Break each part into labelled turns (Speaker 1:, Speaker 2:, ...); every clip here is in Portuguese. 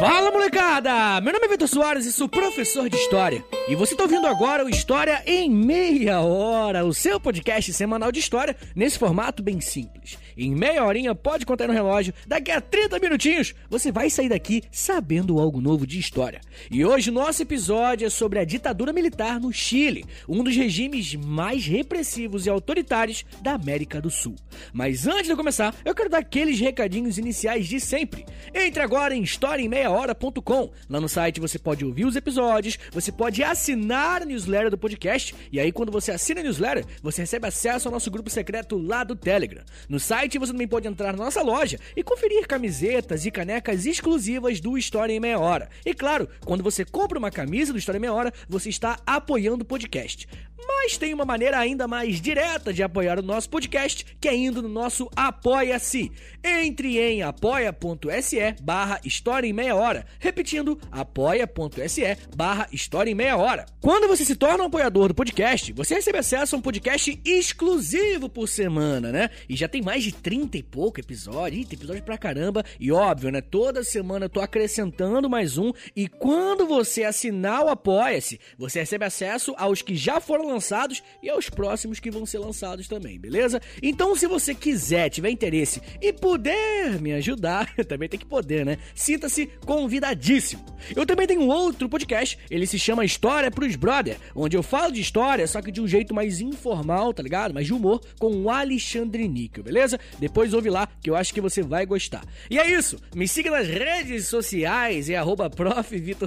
Speaker 1: Fala molecada! Meu nome é Vitor Soares e sou professor de História. E você está ouvindo agora o História em Meia Hora, o seu podcast semanal de história nesse formato bem simples. Em meia horinha, pode contar no relógio, daqui a 30 minutinhos você vai sair daqui sabendo algo novo de história. E hoje nosso episódio é sobre a ditadura militar no Chile, um dos regimes mais repressivos e autoritários da América do Sul. Mas antes de começar, eu quero dar aqueles recadinhos iniciais de sempre. Entre agora em historiaemmeiahora.com. Lá no site você pode ouvir os episódios, você pode assinar a newsletter do podcast, e aí quando você assina a newsletter, você recebe acesso ao nosso grupo secreto lá do Telegram. No site você também pode entrar na nossa loja e conferir camisetas e canecas exclusivas do História em Meia Hora. E claro, quando você compra uma camisa do História em Meia Hora, você está apoiando o podcast. Mas tem uma maneira ainda mais direta de apoiar o nosso podcast, que é indo no nosso Apoia-se. Entre em apoia.se barra História em Meia Hora. Repetindo, apoia.se barra História em Meia Hora. Quando você se torna um apoiador do podcast, você recebe acesso a um podcast exclusivo por semana, né? E já tem mais de 30 e pouco episódios. Ih, tem episódio pra caramba. E óbvio, né? Toda semana eu tô acrescentando mais um. E quando você assinar o Apoia-se, você recebe acesso aos que já foram lançados e aos próximos que vão ser lançados também, beleza? Então, se você quiser, tiver interesse e puder me ajudar, também tem que poder, né? Sinta-se convidadíssimo. Eu também tenho outro podcast, ele se chama História pros Brother, onde eu falo de história, só que de um jeito mais informal, tá ligado? Mais de humor, com o Alexandre Níquel, beleza? Depois ouve lá, que eu acho que você vai gostar. E é isso, me siga nas redes sociais, é arroba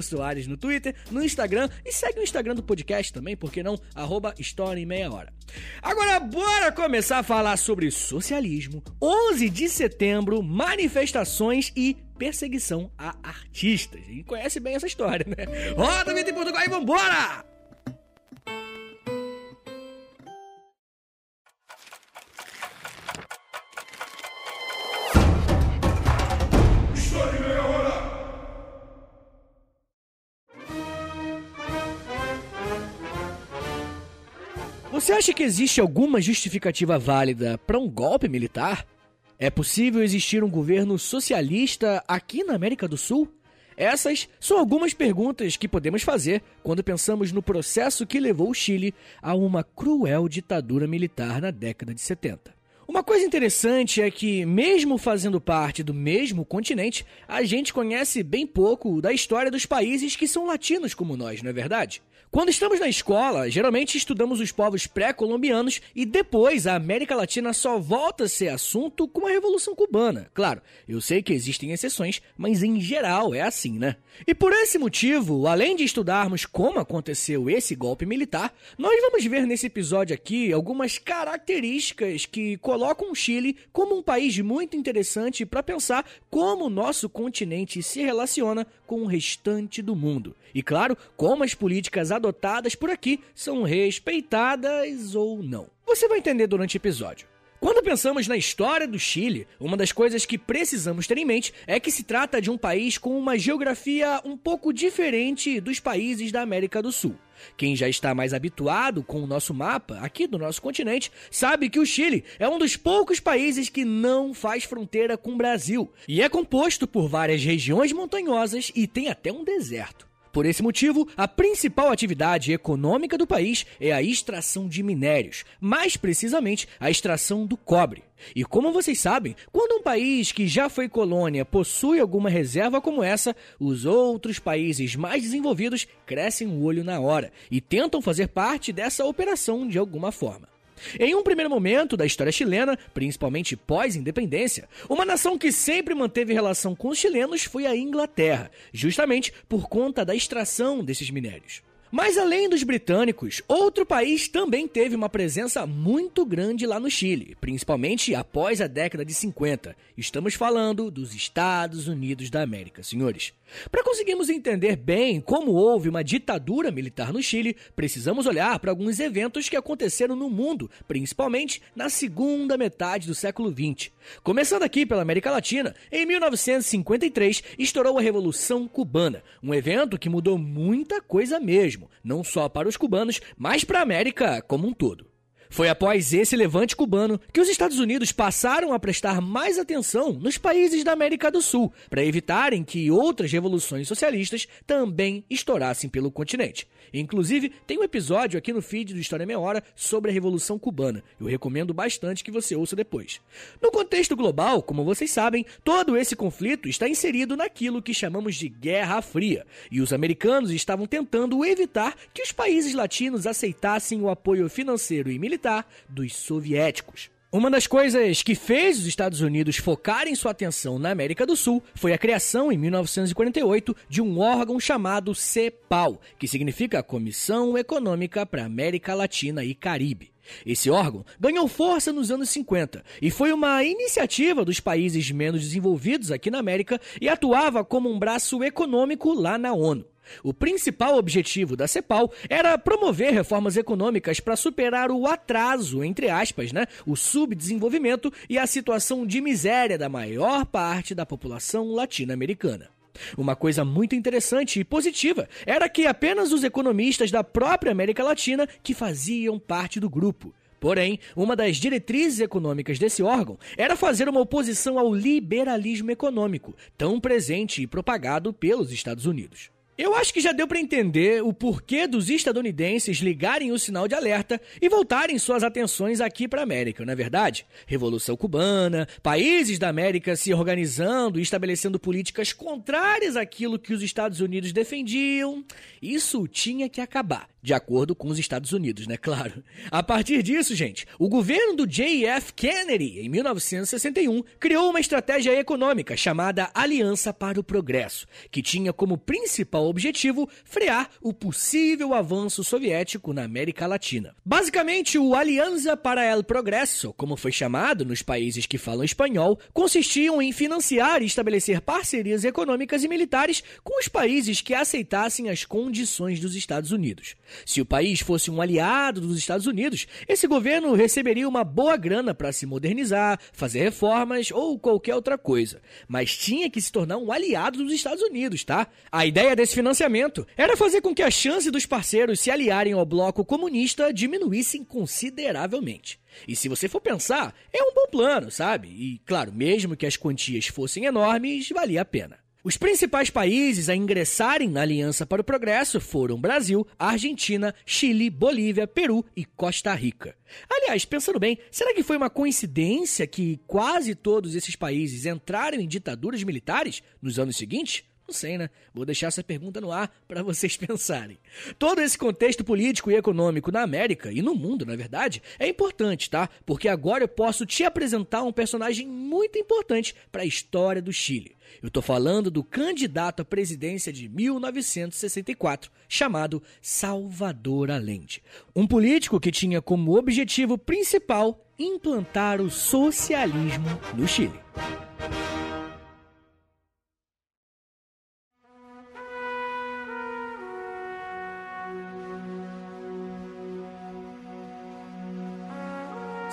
Speaker 1: Soares no Twitter, no Instagram, e segue o Instagram do podcast também, porque não? Arroba em Meia Hora. Agora, bora começar a falar sobre socialismo, 11 de setembro, manifestações e perseguição a artistas. E conhece bem essa história, né? Roda vida em Portugal e vambora! Você acha que existe alguma justificativa válida para um golpe militar? É possível existir um governo socialista aqui na América do Sul? Essas são algumas perguntas que podemos fazer quando pensamos no processo que levou o Chile a uma cruel ditadura militar na década de 70. Uma coisa interessante é que, mesmo fazendo parte do mesmo continente, a gente conhece bem pouco da história dos países que são latinos como nós, não é verdade? Quando estamos na escola, geralmente estudamos os povos pré-colombianos e depois a América Latina só volta a ser assunto com a Revolução Cubana. Claro, eu sei que existem exceções, mas em geral é assim, né? E por esse motivo, além de estudarmos como aconteceu esse golpe militar, nós vamos ver nesse episódio aqui algumas características que colocam o Chile como um país muito interessante para pensar como o nosso continente se relaciona com o restante do mundo. E claro, como as políticas adotadas por aqui são respeitadas ou não. Você vai entender durante o episódio. Quando pensamos na história do Chile, uma das coisas que precisamos ter em mente é que se trata de um país com uma geografia um pouco diferente dos países da América do Sul. Quem já está mais habituado com o nosso mapa aqui do nosso continente sabe que o Chile é um dos poucos países que não faz fronteira com o Brasil e é composto por várias regiões montanhosas e tem até um deserto. Por esse motivo, a principal atividade econômica do país é a extração de minérios, mais precisamente a extração do cobre. E como vocês sabem, quando um país que já foi colônia possui alguma reserva como essa, os outros países mais desenvolvidos crescem o olho na hora e tentam fazer parte dessa operação de alguma forma. Em um primeiro momento da história chilena, principalmente pós-independência, uma nação que sempre manteve relação com os chilenos foi a Inglaterra, justamente por conta da extração desses minérios. Mas além dos britânicos, outro país também teve uma presença muito grande lá no Chile, principalmente após a década de 50. Estamos falando dos Estados Unidos da América, senhores. Para conseguirmos entender bem como houve uma ditadura militar no Chile, precisamos olhar para alguns eventos que aconteceram no mundo, principalmente na segunda metade do século XX. Começando aqui pela América Latina, em 1953 estourou a Revolução Cubana, um evento que mudou muita coisa mesmo, não só para os cubanos, mas para a América como um todo. Foi após esse levante cubano que os Estados Unidos passaram a prestar mais atenção nos países da América do Sul, para evitarem que outras revoluções socialistas também estourassem pelo continente. Inclusive, tem um episódio aqui no feed do História Meia Hora sobre a Revolução Cubana. Eu recomendo bastante que você ouça depois. No contexto global, como vocês sabem, todo esse conflito está inserido naquilo que chamamos de Guerra Fria, e os americanos estavam tentando evitar que os países latinos aceitassem o apoio financeiro e militar dos soviéticos. Uma das coisas que fez os Estados Unidos focarem sua atenção na América do Sul foi a criação, em 1948, de um órgão chamado CEPAL, que significa Comissão Econômica para América Latina e Caribe. Esse órgão ganhou força nos anos 50 e foi uma iniciativa dos países menos desenvolvidos aqui na América e atuava como um braço econômico lá na ONU. O principal objetivo da CEPAL era promover reformas econômicas para superar o atraso, entre aspas, né, o subdesenvolvimento e a situação de miséria da maior parte da população latino-americana. Uma coisa muito interessante e positiva era que apenas os economistas da própria América Latina que faziam parte do grupo. Porém, uma das diretrizes econômicas desse órgão era fazer uma oposição ao liberalismo econômico, tão presente e propagado pelos Estados Unidos. Eu acho que já deu para entender o porquê dos estadunidenses ligarem o sinal de alerta e voltarem suas atenções aqui para a América, não é verdade? Revolução cubana, países da América se organizando e estabelecendo políticas contrárias àquilo que os Estados Unidos defendiam. Isso tinha que acabar de acordo com os Estados Unidos, né? Claro. A partir disso, gente, o governo do J.F. Kennedy, em 1961, criou uma estratégia econômica chamada Aliança para o Progresso, que tinha como principal objetivo frear o possível avanço soviético na América Latina. Basicamente, o Aliança para el Progresso, como foi chamado nos países que falam espanhol, consistiam em financiar e estabelecer parcerias econômicas e militares com os países que aceitassem as condições dos Estados Unidos. Se o país fosse um aliado dos Estados Unidos, esse governo receberia uma boa grana para se modernizar, fazer reformas ou qualquer outra coisa. Mas tinha que se tornar um aliado dos Estados Unidos, tá? A ideia desse financiamento era fazer com que a chance dos parceiros se aliarem ao bloco comunista diminuíssem consideravelmente. E se você for pensar, é um bom plano, sabe? E, claro, mesmo que as quantias fossem enormes, valia a pena. Os principais países a ingressarem na Aliança para o Progresso foram Brasil, Argentina, Chile, Bolívia, Peru e Costa Rica. Aliás, pensando bem, será que foi uma coincidência que quase todos esses países entraram em ditaduras militares nos anos seguintes? Não sei, né? Vou deixar essa pergunta no ar para vocês pensarem. Todo esse contexto político e econômico na América e no mundo, na verdade, é importante, tá? Porque agora eu posso te apresentar um personagem muito importante para a história do Chile. Eu tô falando do candidato à presidência de 1964, chamado Salvador Allende. Um político que tinha como objetivo principal implantar o socialismo no Chile.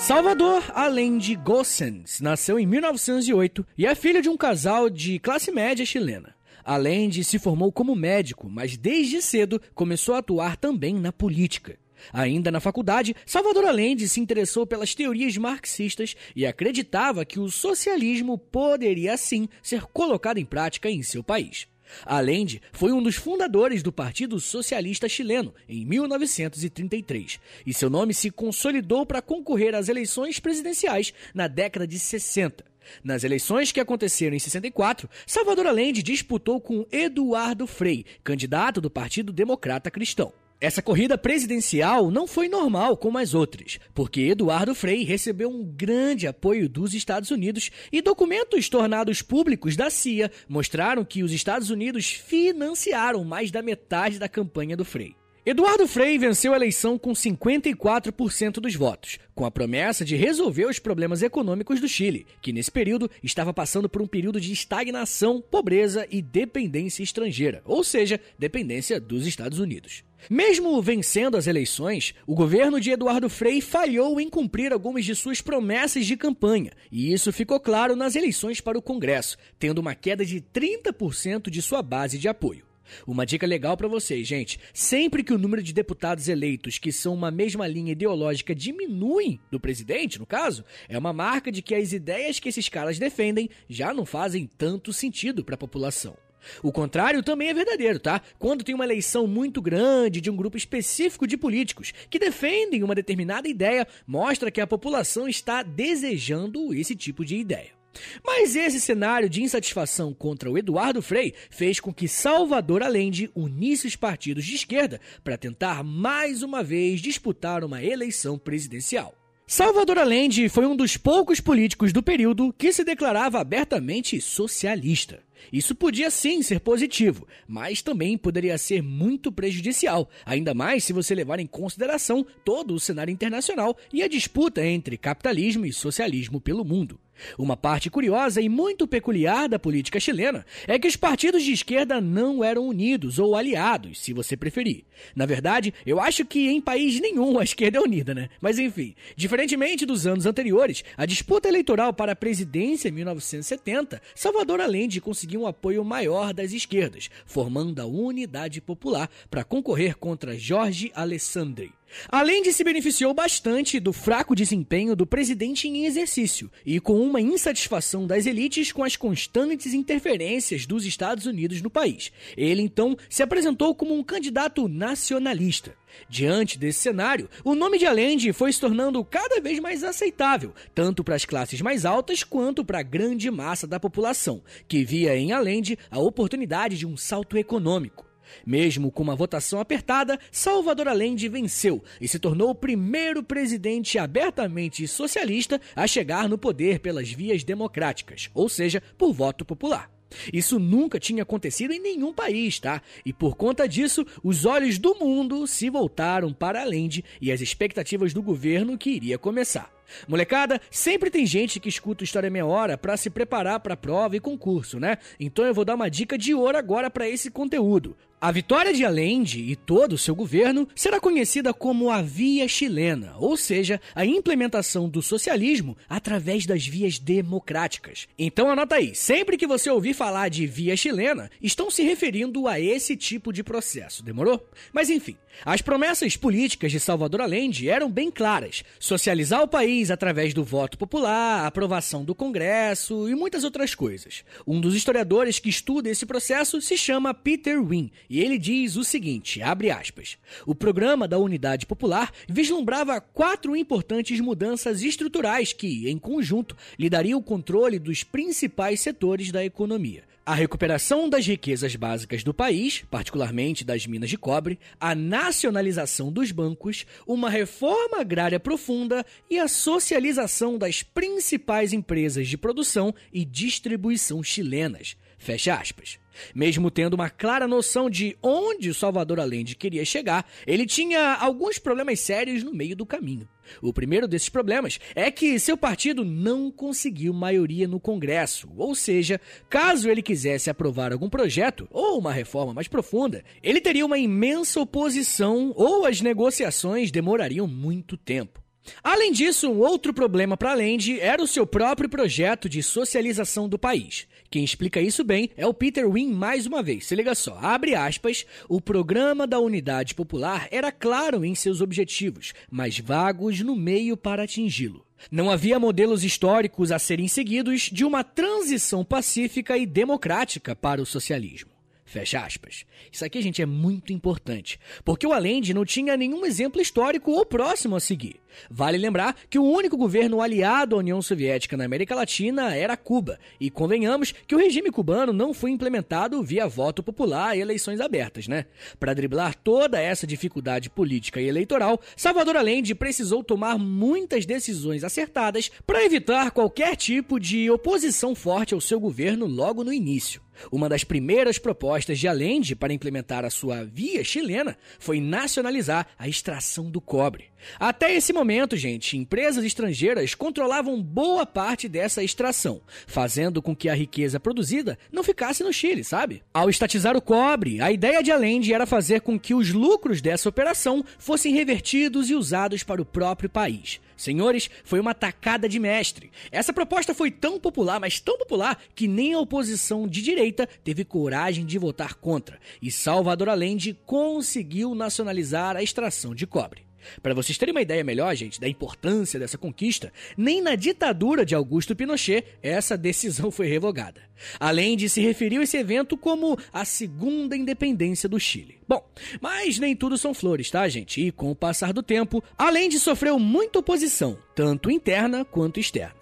Speaker 1: Salvador Allende Gossens nasceu em 1908 e é filho de um casal de classe média chilena. Allende se formou como médico, mas desde cedo começou a atuar também na política. Ainda na faculdade, Salvador Allende se interessou pelas teorias marxistas e acreditava que o socialismo poderia sim ser colocado em prática em seu país. Allende foi um dos fundadores do Partido Socialista Chileno em 1933 e seu nome se consolidou para concorrer às eleições presidenciais na década de 60. Nas eleições que aconteceram em 64, Salvador Allende disputou com Eduardo Frei, candidato do Partido Democrata Cristão. Essa corrida presidencial não foi normal como as outras, porque Eduardo Frei recebeu um grande apoio dos Estados Unidos e documentos tornados públicos da CIA mostraram que os Estados Unidos financiaram mais da metade da campanha do Frei. Eduardo Frei venceu a eleição com 54% dos votos, com a promessa de resolver os problemas econômicos do Chile, que nesse período estava passando por um período de estagnação, pobreza e dependência estrangeira, ou seja, dependência dos Estados Unidos. Mesmo vencendo as eleições, o governo de Eduardo Frei falhou em cumprir algumas de suas promessas de campanha, e isso ficou claro nas eleições para o Congresso, tendo uma queda de 30% de sua base de apoio. Uma dica legal para vocês, gente. Sempre que o número de deputados eleitos que são uma mesma linha ideológica diminuem do presidente, no caso, é uma marca de que as ideias que esses caras defendem já não fazem tanto sentido para a população. O contrário também é verdadeiro, tá? Quando tem uma eleição muito grande de um grupo específico de políticos que defendem uma determinada ideia, mostra que a população está desejando esse tipo de ideia. Mas esse cenário de insatisfação contra o Eduardo Frei fez com que Salvador Allende unisse os partidos de esquerda para tentar mais uma vez disputar uma eleição presidencial. Salvador Allende foi um dos poucos políticos do período que se declarava abertamente socialista. Isso podia sim ser positivo, mas também poderia ser muito prejudicial, ainda mais se você levar em consideração todo o cenário internacional e a disputa entre capitalismo e socialismo pelo mundo. Uma parte curiosa e muito peculiar da política chilena é que os partidos de esquerda não eram unidos ou aliados, se você preferir. Na verdade, eu acho que em país nenhum a esquerda é unida, né? Mas enfim, diferentemente dos anos anteriores, a disputa eleitoral para a presidência em 1970, Salvador Allende conseguiu um apoio maior das esquerdas, formando a Unidade Popular para concorrer contra Jorge Alessandri. Além de se beneficiou bastante do fraco desempenho do presidente em exercício e com uma insatisfação das elites com as constantes interferências dos Estados Unidos no país. Ele então se apresentou como um candidato nacionalista. Diante desse cenário, o nome de Allende foi se tornando cada vez mais aceitável, tanto para as classes mais altas quanto para a grande massa da população, que via em Allende a oportunidade de um salto econômico. Mesmo com uma votação apertada, Salvador Allende venceu e se tornou o primeiro presidente abertamente socialista a chegar no poder pelas vias democráticas, ou seja, por voto popular. Isso nunca tinha acontecido em nenhum país, tá? E por conta disso, os olhos do mundo se voltaram para Allende e as expectativas do governo que iria começar. Molecada, sempre tem gente que escuta História Meia Hora para se preparar para prova e concurso, né? Então eu vou dar uma dica de ouro agora para esse conteúdo. A vitória de Allende e todo o seu governo será conhecida como a Via Chilena, ou seja, a implementação do socialismo através das vias democráticas. Então anota aí, sempre que você ouvir falar de Via Chilena, estão se referindo a esse tipo de processo, demorou? Mas enfim, as promessas políticas de Salvador Allende eram bem claras: socializar o país através do voto popular, aprovação do Congresso e muitas outras coisas. Um dos historiadores que estuda esse processo se chama Peter Wynne e ele diz o seguinte, abre aspas, o programa da Unidade Popular vislumbrava quatro importantes mudanças estruturais que, em conjunto, lhe dariam o controle dos principais setores da economia. A recuperação das riquezas básicas do país, particularmente das minas de cobre, a nacionalização dos bancos, uma reforma agrária profunda e a socialização das principais empresas de produção e distribuição chilenas. Fecha aspas. Mesmo tendo uma clara noção de onde o Salvador Allende queria chegar, ele tinha alguns problemas sérios no meio do caminho. O primeiro desses problemas é que seu partido não conseguiu maioria no Congresso, ou seja, caso ele quisesse aprovar algum projeto ou uma reforma mais profunda, ele teria uma imensa oposição ou as negociações demorariam muito tempo. Além disso, um outro problema para Allende era o seu próprio projeto de socialização do país. Quem explica isso bem é o Peter Wynne mais uma vez. Se liga só, abre aspas, o programa da Unidade Popular era claro em seus objetivos, mas vagos no meio para atingi-lo. Não havia modelos históricos a serem seguidos de uma transição pacífica e democrática para o socialismo. Fecha aspas. Isso aqui, gente, é muito importante, porque o Allende não tinha nenhum exemplo histórico ou próximo a seguir. Vale lembrar que o único governo aliado à União Soviética na América Latina era Cuba, e convenhamos que o regime cubano não foi implementado via voto popular e eleições abertas, né? Para driblar toda essa dificuldade política e eleitoral, Salvador Allende precisou tomar muitas decisões acertadas para evitar qualquer tipo de oposição forte ao seu governo logo no início. Uma das primeiras propostas de Allende para implementar a sua via chilena foi nacionalizar a extração do cobre. Até esse momento, gente, empresas estrangeiras controlavam boa parte dessa extração, fazendo com que a riqueza produzida não ficasse no Chile, sabe? Ao estatizar o cobre, a ideia de Allende era fazer com que os lucros dessa operação fossem revertidos e usados para o próprio país. Senhores, foi uma tacada de mestre. Essa proposta foi tão popular, mas tão popular, que nem a oposição de direita teve coragem de votar contra. E Salvador Allende conseguiu nacionalizar a extração de cobre. Para vocês terem uma ideia melhor, gente, da importância dessa conquista, nem na ditadura de Augusto Pinochet essa decisão foi revogada. Além de se referir a esse evento como a segunda independência do Chile. Bom, mas nem tudo são flores, tá, gente? E com o passar do tempo, além de sofreu muita oposição, tanto interna quanto externa.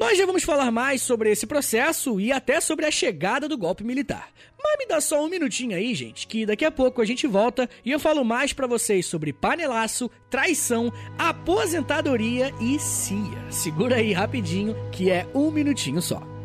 Speaker 1: Nós já vamos falar mais sobre esse processo e até sobre a chegada do golpe militar. Mas me dá só um minutinho aí, gente, que daqui a pouco a gente volta e eu falo mais para vocês sobre panelaço, traição, aposentadoria e CIA. Segura aí rapidinho, que é um minutinho só.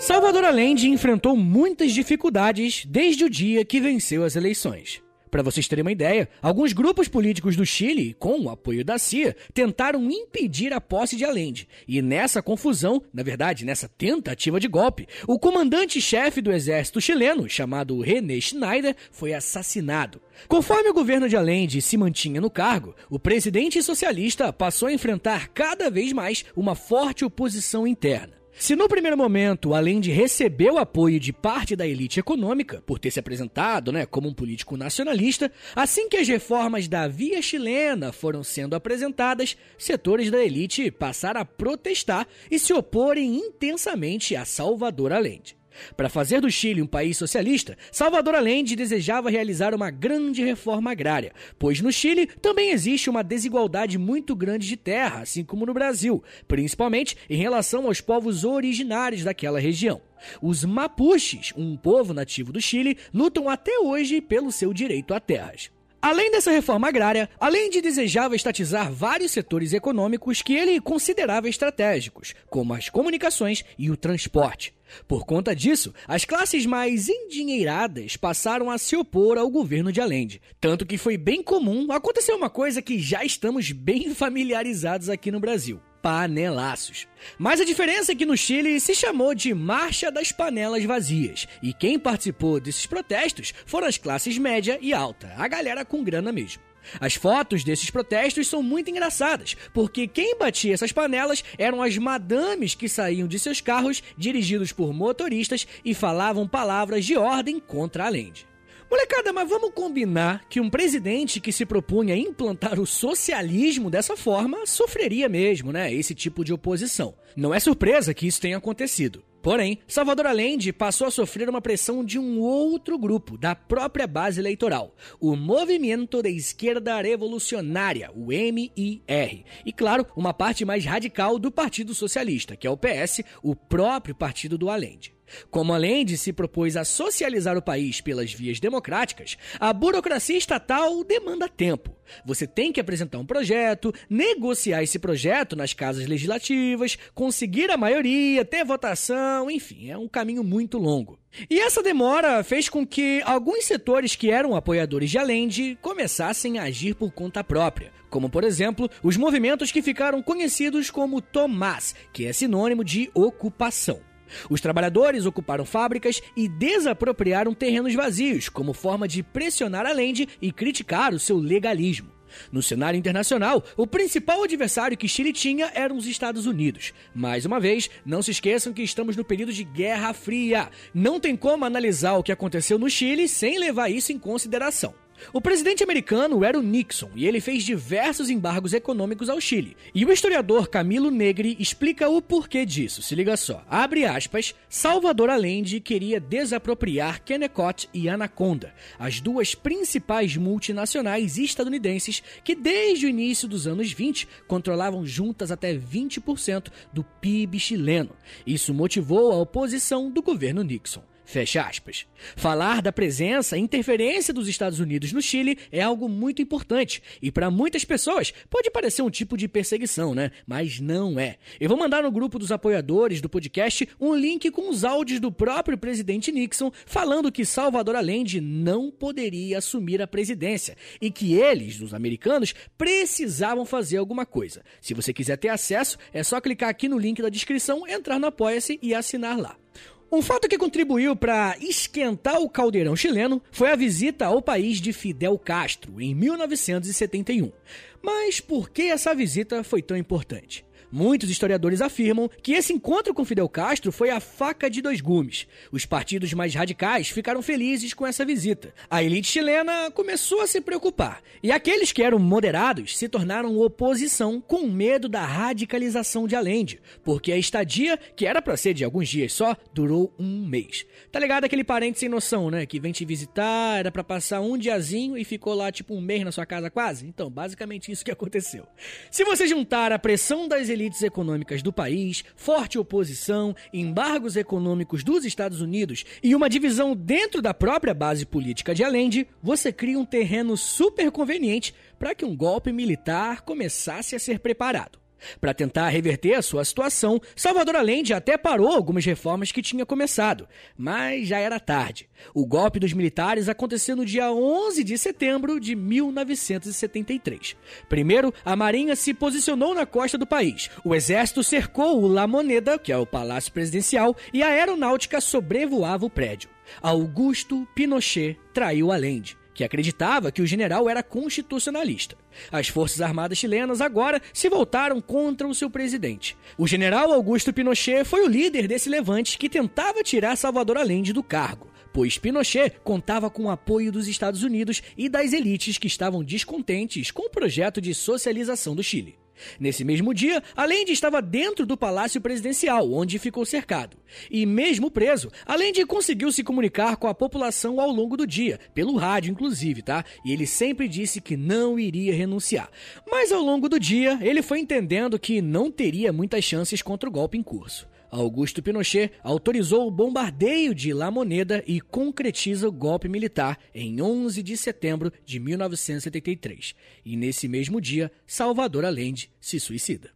Speaker 1: Salvador Allende enfrentou muitas dificuldades desde o dia que venceu as eleições. Para vocês terem uma ideia, alguns grupos políticos do Chile, com o apoio da CIA, tentaram impedir a posse de Allende. E nessa confusão, na verdade, nessa tentativa de golpe, o comandante-chefe do exército chileno, chamado René Schneider, foi assassinado. Conforme o governo de Allende se mantinha no cargo, o presidente socialista passou a enfrentar cada vez mais uma forte oposição interna. Se no primeiro momento, além de receber o apoio de parte da elite econômica, por ter se apresentado né, como um político nacionalista, assim que as reformas da via chilena foram sendo apresentadas, setores da elite passaram a protestar e se oporem intensamente a Salvador Allende. Para fazer do Chile um país socialista, Salvador Allende desejava realizar uma grande reforma agrária, pois no Chile também existe uma desigualdade muito grande de terra, assim como no Brasil, principalmente em relação aos povos originários daquela região. Os Mapuches, um povo nativo do Chile, lutam até hoje pelo seu direito a terras. Além dessa reforma agrária, Allende desejava estatizar vários setores econômicos que ele considerava estratégicos, como as comunicações e o transporte. Por conta disso, as classes mais endinheiradas passaram a se opor ao governo de Allende. Tanto que foi bem comum acontecer uma coisa que já estamos bem familiarizados aqui no Brasil panelaços. Mas a diferença é que no Chile se chamou de Marcha das Panelas Vazias, e quem participou desses protestos foram as classes média e alta, a galera com grana mesmo. As fotos desses protestos são muito engraçadas, porque quem batia essas panelas eram as madames que saíam de seus carros dirigidos por motoristas e falavam palavras de ordem contra a. Molecada, mas vamos combinar que um presidente que se propunha implantar o socialismo dessa forma sofreria mesmo, né? Esse tipo de oposição. Não é surpresa que isso tenha acontecido. Porém, Salvador Allende passou a sofrer uma pressão de um outro grupo, da própria base eleitoral, o Movimento de Esquerda Revolucionária, o MIR. E, claro, uma parte mais radical do Partido Socialista, que é o PS, o próprio partido do Allende. Como além de se propôs a socializar o país pelas vias democráticas, a burocracia estatal demanda tempo. Você tem que apresentar um projeto, negociar esse projeto nas casas legislativas, conseguir a maioria, ter votação, enfim, é um caminho muito longo. E essa demora fez com que alguns setores que eram apoiadores de Allende começassem a agir por conta própria, como por exemplo os movimentos que ficaram conhecidos como Tomás, que é sinônimo de ocupação. Os trabalhadores ocuparam fábricas e desapropriaram terrenos vazios como forma de pressionar a Lende e criticar o seu legalismo. No cenário internacional, o principal adversário que Chile tinha eram os Estados Unidos. Mais uma vez, não se esqueçam que estamos no período de Guerra Fria. Não tem como analisar o que aconteceu no Chile sem levar isso em consideração. O presidente americano era o Nixon e ele fez diversos embargos econômicos ao Chile. E o historiador Camilo Negri explica o porquê disso. Se liga só. Abre aspas. Salvador Allende queria desapropriar Kennecott e Anaconda, as duas principais multinacionais estadunidenses que desde o início dos anos 20 controlavam juntas até 20% do PIB chileno. Isso motivou a oposição do governo Nixon. Fecha aspas. Falar da presença e interferência dos Estados Unidos no Chile é algo muito importante e para muitas pessoas pode parecer um tipo de perseguição, né? Mas não é. Eu vou mandar no grupo dos apoiadores do podcast um link com os áudios do próprio presidente Nixon falando que Salvador Allende não poderia assumir a presidência e que eles, os americanos, precisavam fazer alguma coisa. Se você quiser ter acesso, é só clicar aqui no link da descrição, entrar no Apoia-se e assinar lá. Um fato que contribuiu para esquentar o caldeirão chileno foi a visita ao país de Fidel Castro em 1971. Mas por que essa visita foi tão importante? Muitos historiadores afirmam que esse encontro com Fidel Castro foi a faca de dois gumes. Os partidos mais radicais ficaram felizes com essa visita. A elite chilena começou a se preocupar. E aqueles que eram moderados se tornaram oposição com medo da radicalização de Allende, porque a estadia, que era para ser de alguns dias só, durou um mês. Tá ligado aquele parente sem noção, né? Que vem te visitar, era para passar um diazinho e ficou lá tipo um mês na sua casa quase? Então, basicamente isso que aconteceu. Se você juntar a pressão das elites elites econômicas do país, forte oposição, embargos econômicos dos Estados Unidos e uma divisão dentro da própria base política de Allende, você cria um terreno super conveniente para que um golpe militar começasse a ser preparado. Para tentar reverter a sua situação, Salvador Allende até parou algumas reformas que tinha começado, mas já era tarde. O golpe dos militares aconteceu no dia 11 de setembro de 1973. Primeiro, a Marinha se posicionou na costa do país. O exército cercou o La Moneda, que é o palácio presidencial, e a aeronáutica sobrevoava o prédio. Augusto Pinochet traiu Allende que acreditava que o general era constitucionalista. As Forças Armadas chilenas agora se voltaram contra o seu presidente. O general Augusto Pinochet foi o líder desse levante que tentava tirar Salvador Allende do cargo pois Pinochet contava com o apoio dos Estados Unidos e das elites que estavam descontentes com o projeto de socialização do Chile. Nesse mesmo dia, Allende estava dentro do palácio presidencial, onde ficou cercado. E mesmo preso, Allende conseguiu se comunicar com a população ao longo do dia, pelo rádio inclusive, tá? E ele sempre disse que não iria renunciar. Mas ao longo do dia, ele foi entendendo que não teria muitas chances contra o golpe em curso. Augusto Pinochet autorizou o bombardeio de La Moneda e concretiza o golpe militar em 11 de setembro de 1973. E nesse mesmo dia, Salvador Allende se suicida.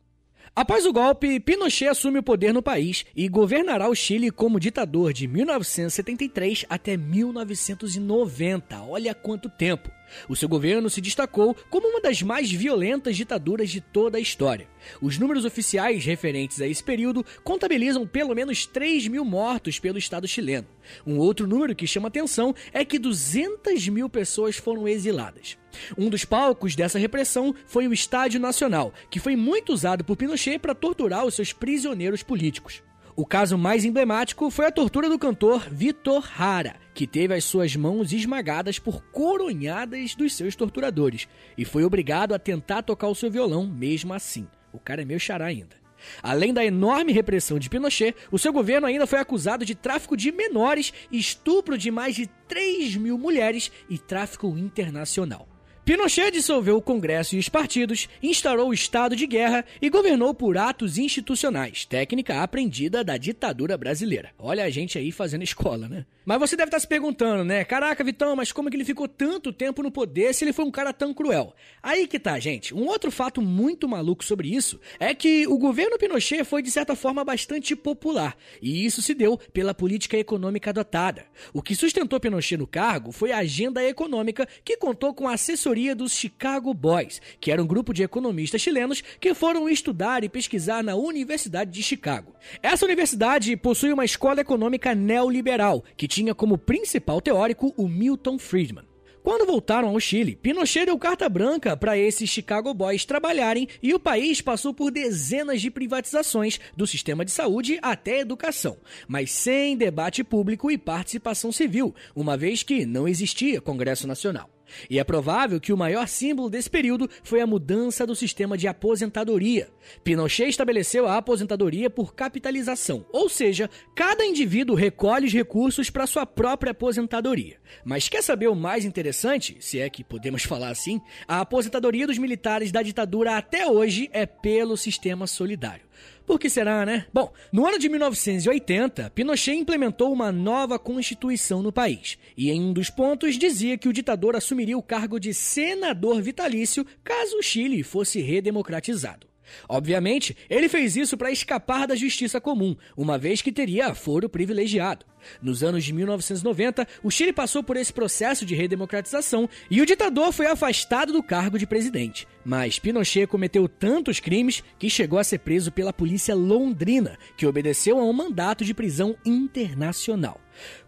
Speaker 1: Após o golpe, Pinochet assume o poder no país e governará o Chile como ditador de 1973 até 1990. Olha quanto tempo! O seu governo se destacou como uma das mais violentas ditaduras de toda a história. Os números oficiais referentes a esse período contabilizam pelo menos 3 mil mortos pelo Estado chileno. Um outro número que chama atenção é que 200 mil pessoas foram exiladas. Um dos palcos dessa repressão foi o Estádio Nacional, que foi muito usado por Pinochet para torturar os seus prisioneiros políticos. O caso mais emblemático foi a tortura do cantor Vitor Hara, que teve as suas mãos esmagadas por coronhadas dos seus torturadores e foi obrigado a tentar tocar o seu violão mesmo assim. O cara é meu xará ainda. Além da enorme repressão de Pinochet, o seu governo ainda foi acusado de tráfico de menores, estupro de mais de 3 mil mulheres e tráfico internacional. Pinochet dissolveu o Congresso e os partidos, instaurou o estado de guerra e governou por atos institucionais, técnica aprendida da ditadura brasileira. Olha a gente aí fazendo escola, né? Mas você deve estar se perguntando, né? Caraca, Vitão, mas como que ele ficou tanto tempo no poder se ele foi um cara tão cruel? Aí que tá, gente. Um outro fato muito maluco sobre isso é que o governo Pinochet foi de certa forma bastante popular, e isso se deu pela política econômica adotada. O que sustentou Pinochet no cargo foi a agenda econômica que contou com a assessoria dos Chicago Boys, que era um grupo de economistas chilenos que foram estudar e pesquisar na Universidade de Chicago. Essa universidade possui uma escola econômica neoliberal, que tinha como principal teórico o Milton Friedman. Quando voltaram ao Chile, Pinochet deu carta branca para esses Chicago Boys trabalharem e o país passou por dezenas de privatizações, do sistema de saúde até educação, mas sem debate público e participação civil, uma vez que não existia Congresso Nacional. E é provável que o maior símbolo desse período foi a mudança do sistema de aposentadoria. Pinochet estabeleceu a aposentadoria por capitalização, ou seja, cada indivíduo recolhe os recursos para sua própria aposentadoria. Mas quer saber o mais interessante, se é que podemos falar assim? A aposentadoria dos militares da ditadura até hoje é pelo sistema solidário. Por que será, né? Bom, no ano de 1980, Pinochet implementou uma nova constituição no país. E em um dos pontos dizia que o ditador assumiria o cargo de senador vitalício caso o Chile fosse redemocratizado. Obviamente, ele fez isso para escapar da justiça comum, uma vez que teria foro privilegiado. Nos anos de 1990, o Chile passou por esse processo de redemocratização e o ditador foi afastado do cargo de presidente. Mas Pinochet cometeu tantos crimes que chegou a ser preso pela polícia londrina, que obedeceu a um mandato de prisão internacional.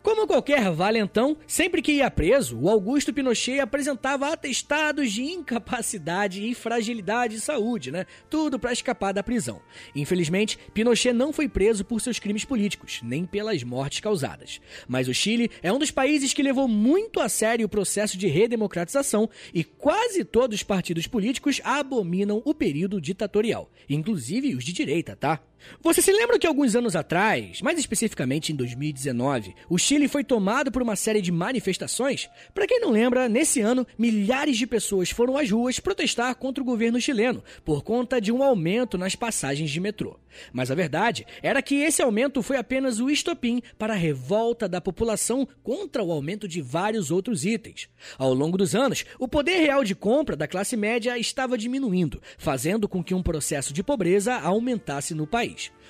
Speaker 1: Como qualquer valentão, sempre que ia preso, o Augusto Pinochet apresentava atestados de incapacidade e fragilidade de saúde, né? Tudo para escapar da prisão. Infelizmente, Pinochet não foi preso por seus crimes políticos, nem pelas mortes causadas. Mas o Chile é um dos países que levou muito a sério o processo de redemocratização e quase todos os partidos políticos abominam o período ditatorial, inclusive os de direita, tá? Você se lembra que alguns anos atrás, mais especificamente em 2019, o Chile foi tomado por uma série de manifestações? Para quem não lembra, nesse ano, milhares de pessoas foram às ruas protestar contra o governo chileno por conta de um aumento nas passagens de metrô. Mas a verdade era que esse aumento foi apenas o estopim para a revolta da população contra o aumento de vários outros itens. Ao longo dos anos, o poder real de compra da classe média estava diminuindo, fazendo com que um processo de pobreza aumentasse no país.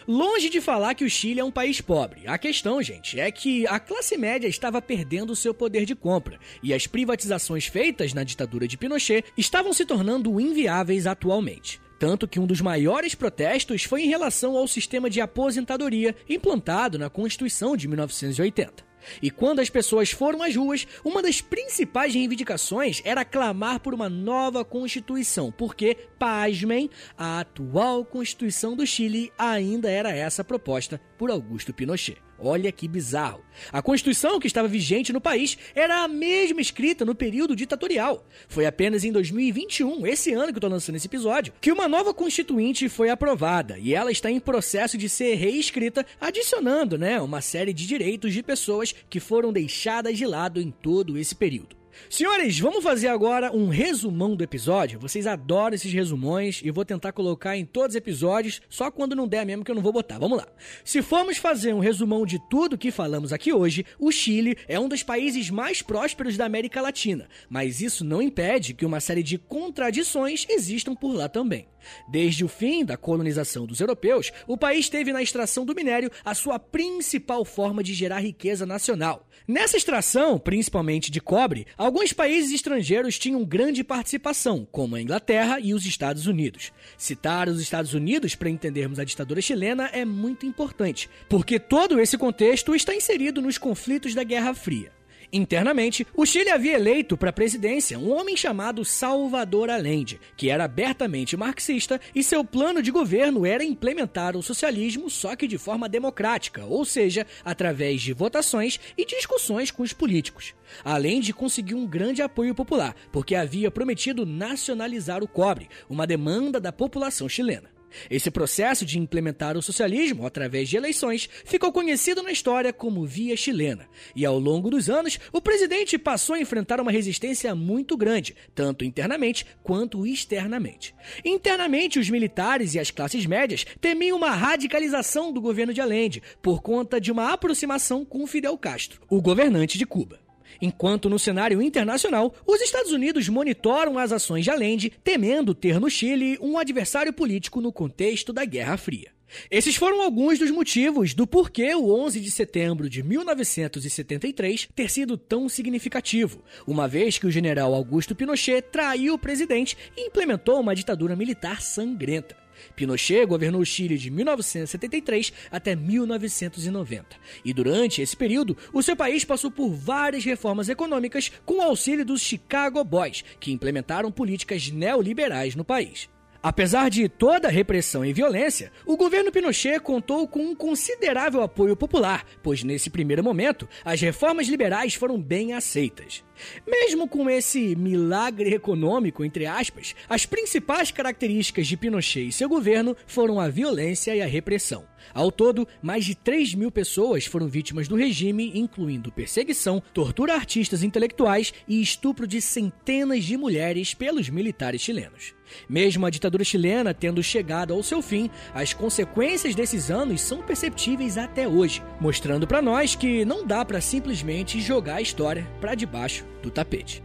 Speaker 1: Longe de falar que o Chile é um país pobre, a questão, gente, é que a classe média estava perdendo seu poder de compra e as privatizações feitas na ditadura de Pinochet estavam se tornando inviáveis atualmente. Tanto que um dos maiores protestos foi em relação ao sistema de aposentadoria implantado na Constituição de 1980. E quando as pessoas foram às ruas, uma das principais reivindicações era clamar por uma nova Constituição, porque, pasmem, a atual Constituição do Chile ainda era essa proposta por Augusto Pinochet. Olha que bizarro. A Constituição que estava vigente no país era a mesma escrita no período ditatorial. Foi apenas em 2021, esse ano que eu estou lançando esse episódio, que uma nova Constituinte foi aprovada e ela está em processo de ser reescrita, adicionando né, uma série de direitos de pessoas que foram deixadas de lado em todo esse período. Senhores, vamos fazer agora um resumão do episódio. Vocês adoram esses resumões e vou tentar colocar em todos os episódios, só quando não der mesmo que eu não vou botar. Vamos lá. Se formos fazer um resumão de tudo que falamos aqui hoje, o Chile é um dos países mais prósperos da América Latina, mas isso não impede que uma série de contradições existam por lá também. Desde o fim da colonização dos europeus, o país teve na extração do minério a sua principal forma de gerar riqueza nacional. Nessa extração, principalmente de cobre, alguns países estrangeiros tinham grande participação, como a Inglaterra e os Estados Unidos. Citar os Estados Unidos para entendermos a ditadura chilena é muito importante, porque todo esse contexto está inserido nos conflitos da Guerra Fria. Internamente, o Chile havia eleito para a presidência um homem chamado Salvador Allende, que era abertamente marxista e seu plano de governo era implementar o socialismo só que de forma democrática, ou seja, através de votações e discussões com os políticos. Além de conseguir um grande apoio popular, porque havia prometido nacionalizar o cobre, uma demanda da população chilena. Esse processo de implementar o socialismo através de eleições ficou conhecido na história como Via Chilena, e ao longo dos anos, o presidente passou a enfrentar uma resistência muito grande, tanto internamente quanto externamente. Internamente, os militares e as classes médias temiam uma radicalização do governo de Allende por conta de uma aproximação com Fidel Castro, o governante de Cuba. Enquanto no cenário internacional, os Estados Unidos monitoram as ações de Allende, temendo ter no Chile um adversário político no contexto da Guerra Fria. Esses foram alguns dos motivos do porquê o 11 de setembro de 1973 ter sido tão significativo, uma vez que o general Augusto Pinochet traiu o presidente e implementou uma ditadura militar sangrenta. Pinochet governou o Chile de 1973 até 1990. E durante esse período, o seu país passou por várias reformas econômicas com o auxílio dos Chicago Boys, que implementaram políticas neoliberais no país. Apesar de toda a repressão e violência, o governo Pinochet contou com um considerável apoio popular, pois nesse primeiro momento as reformas liberais foram bem aceitas. Mesmo com esse milagre econômico, entre aspas, as principais características de Pinochet e seu governo foram a violência e a repressão. Ao todo, mais de 3 mil pessoas foram vítimas do regime, incluindo perseguição, tortura a artistas intelectuais e estupro de centenas de mulheres pelos militares chilenos. Mesmo a ditadura chilena tendo chegado ao seu fim, as consequências desses anos são perceptíveis até hoje, mostrando para nós que não dá para simplesmente jogar a história para debaixo do tapete.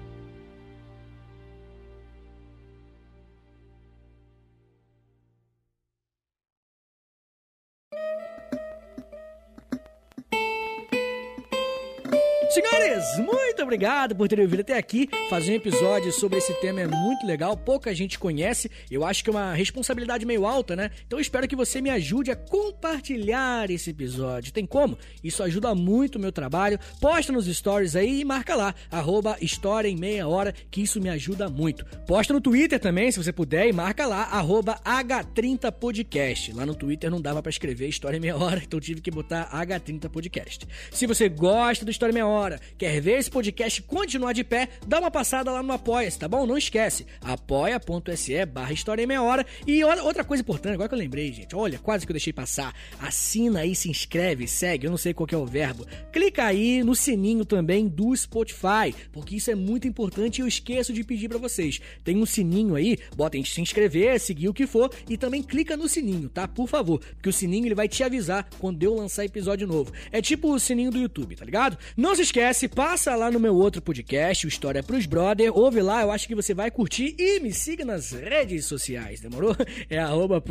Speaker 1: Muito obrigado por terem ouvido até aqui. Fazer um episódio sobre esse tema é muito legal, pouca gente conhece. Eu acho que é uma responsabilidade meio alta, né? Então espero que você me ajude a compartilhar esse episódio. Tem como? Isso ajuda muito o meu trabalho. Posta nos stories aí e marca lá, arroba História em Meia Hora, que isso me ajuda muito. Posta no Twitter também, se você puder, e marca lá, arroba H30podcast. Lá no Twitter não dava para escrever História em Meia Hora, então tive que botar H30 Podcast. Se você gosta do História em Meia Hora, quer ver esse podcast continuar de pé, dá uma passada lá no Apoia-se, tá bom? Não esquece, apoia.se barra História em Meia Hora. E outra coisa importante, agora que eu lembrei, gente, olha, quase que eu deixei passar. Assina aí, se inscreve, segue, eu não sei qual é o verbo. Clica aí no sininho também do Spotify, porque isso é muito importante e eu esqueço de pedir para vocês. Tem um sininho aí, bota em se inscrever, seguir o que for e também clica no sininho, tá? Por favor, porque o sininho ele vai te avisar quando eu lançar episódio novo. É tipo o sininho do YouTube, tá ligado? Não se esquece, passa lá no meu outro podcast, o História pros Brother, ouve lá, eu acho que você vai curtir e me siga nas redes sociais, demorou? É arroba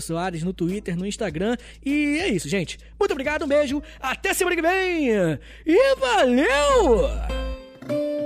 Speaker 1: Soares no Twitter, no Instagram e é isso, gente. Muito obrigado, um beijo, até semana que vem e valeu!